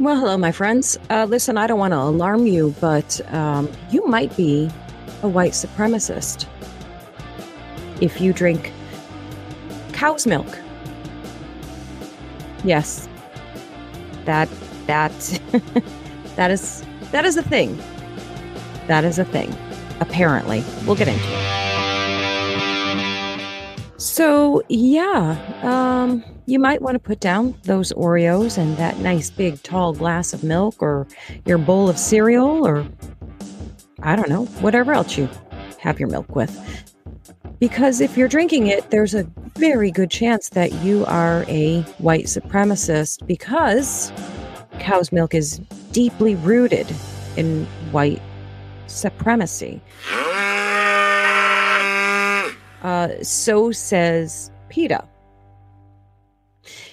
Well, hello, my friends. Uh, listen, I don't want to alarm you, but um, you might be a white supremacist if you drink cow's milk. Yes, that that that is that is a thing. That is a thing. Apparently, we'll get into it. So yeah, um, you might want to put down those Oreos and that nice big tall glass of milk or your bowl of cereal or I don't know, whatever else you have your milk with. Because if you're drinking it, there's a very good chance that you are a white supremacist because cow's milk is deeply rooted in white supremacy. So says PETA.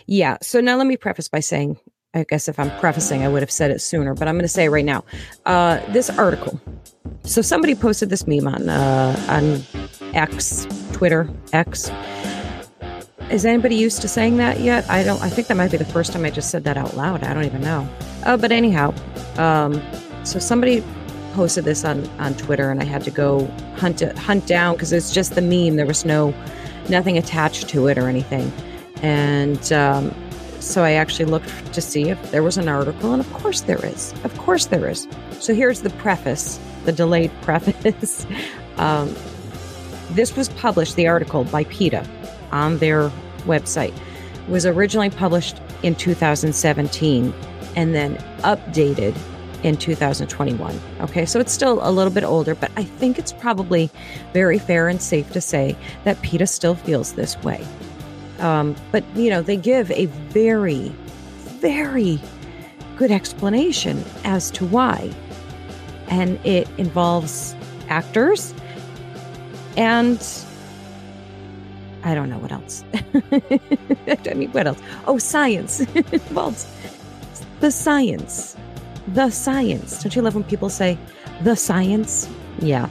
Yeah. So now let me preface by saying, I guess if I'm prefacing, I would have said it sooner, but I'm going to say it right now. Uh, this article. So somebody posted this meme on uh, on X, Twitter, X. Is anybody used to saying that yet? I don't. I think that might be the first time I just said that out loud. I don't even know. Uh, but anyhow, um, so somebody posted this on on Twitter, and I had to go hunt it, hunt down because it's just the meme. There was no nothing attached to it or anything. And um, so I actually looked to see if there was an article, and of course there is. Of course there is. So here's the preface, the delayed preface. um, this was published, the article by PETA on their website. It was originally published in 2017 and then updated in 2021. Okay, so it's still a little bit older, but I think it's probably very fair and safe to say that PETA still feels this way. Um, but, you know, they give a very, very good explanation as to why. And it involves actors and I don't know what else. I mean, what else? Oh, science. involves the science. The science. Don't you love when people say the science? Yeah.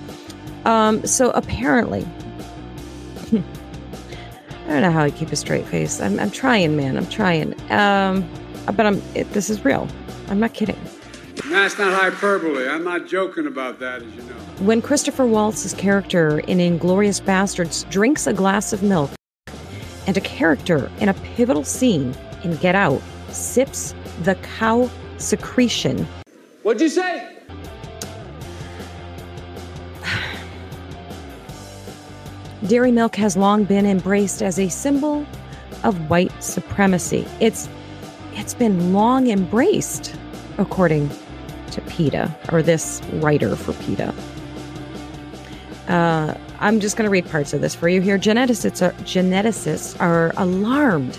Um, so apparently, I don't know how I keep a straight face. I'm, I'm trying, man. I'm trying. Um, but I'm. It, this is real. I'm not kidding. That's not hyperbole. I'm not joking about that, as you know. When Christopher Waltz's character in *Inglourious Basterds* drinks a glass of milk, and a character in a pivotal scene in Get Out sips the cow secretion. What'd you say? Dairy milk has long been embraced as a symbol of white supremacy. It's it's been long embraced, according to PETA, or this writer for PETA. Uh, I'm just going to read parts of this for you here. Geneticists are, geneticists are alarmed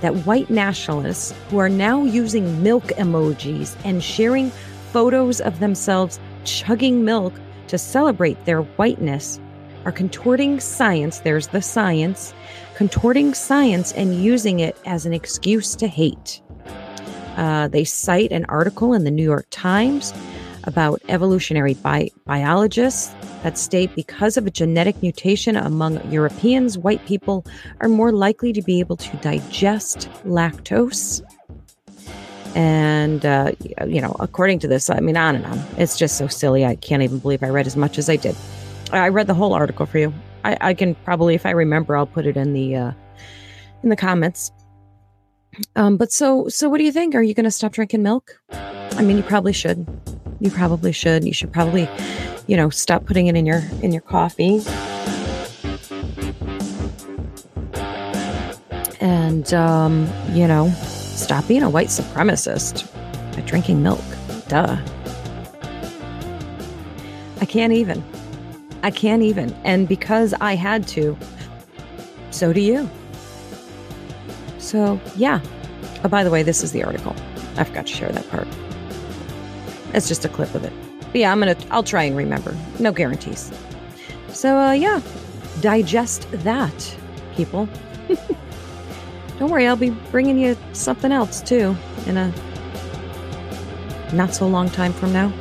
that white nationalists who are now using milk emojis and sharing photos of themselves chugging milk to celebrate their whiteness are contorting science. There's the science, contorting science and using it as an excuse to hate. Uh, they cite an article in the New York Times about evolutionary bi- biologists that state because of a genetic mutation among Europeans, white people are more likely to be able to digest lactose. And, uh, you know, according to this, I mean, on and on. It's just so silly. I can't even believe I read as much as I did. I read the whole article for you. I, I can probably, if I remember, I'll put it in the uh, in the comments. Um, but so, so what do you think? Are you going to stop drinking milk? I mean, you probably should. You probably should. You should probably, you know, stop putting it in your in your coffee. And um, you know, stop being a white supremacist by drinking milk. Duh. I can't even. I can't even. And because I had to, so do you. So, yeah. Oh, by the way, this is the article. I forgot to share that part. It's just a clip of it. But yeah, I'm to, I'll try and remember. No guarantees. So, uh, yeah, digest that, people. Don't worry, I'll be bringing you something else too in a not so long time from now.